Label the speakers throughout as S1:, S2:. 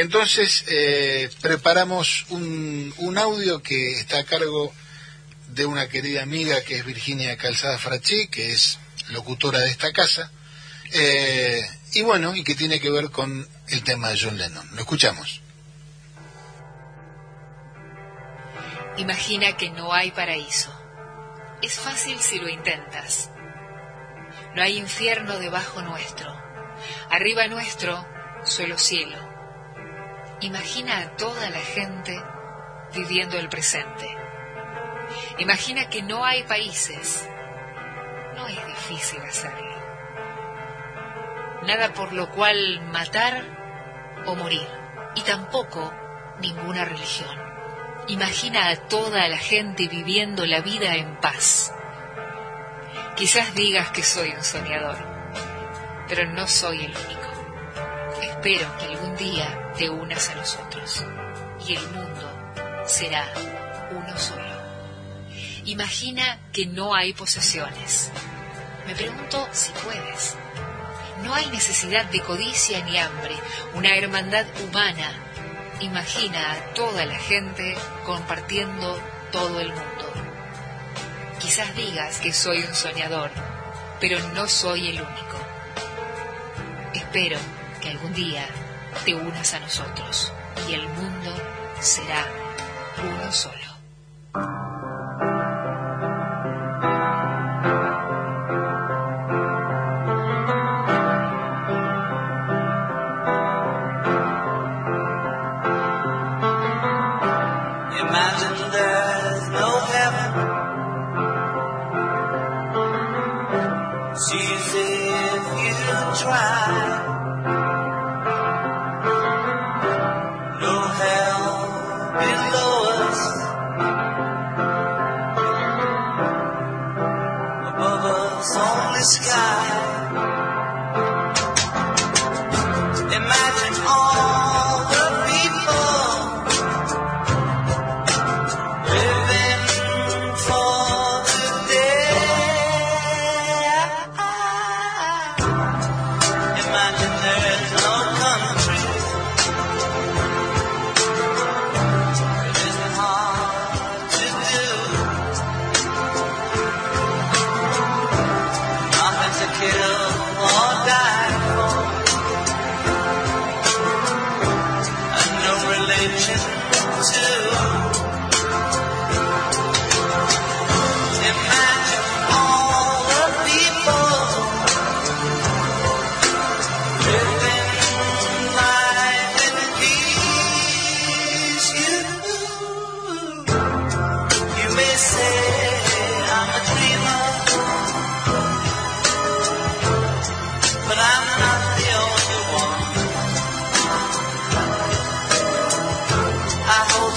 S1: Entonces, eh, preparamos un, audio que está a cargo de una querida amiga que es Virginia Calzada Frachí, que es locutora de esta casa, eh, y bueno, y que tiene que ver con el tema de John Lennon. Lo escuchamos.
S2: Imagina que no hay paraíso. Es fácil si lo intentas. No hay infierno debajo nuestro. Arriba nuestro, solo cielo. Imagina a toda la gente viviendo el presente. Imagina que no hay países. No es difícil hacerlo. Nada por lo cual matar o morir. Y tampoco ninguna religión. Imagina a toda la gente viviendo la vida en paz. Quizás digas que soy un soñador, pero no soy el único. Espero que algún día te unas a nosotros y el mundo será uno solo. Imagina que no hay posesiones. Me pregunto si puedes. No hay necesidad de codicia ni hambre, una hermandad humana. Imagina a toda la gente compartiendo todo el mundo. Quizás digas que soy un soñador, pero no soy el único. Espero que algún día te unas a nosotros y el mundo será uno solo.
S3: Only sky.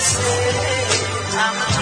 S3: I'm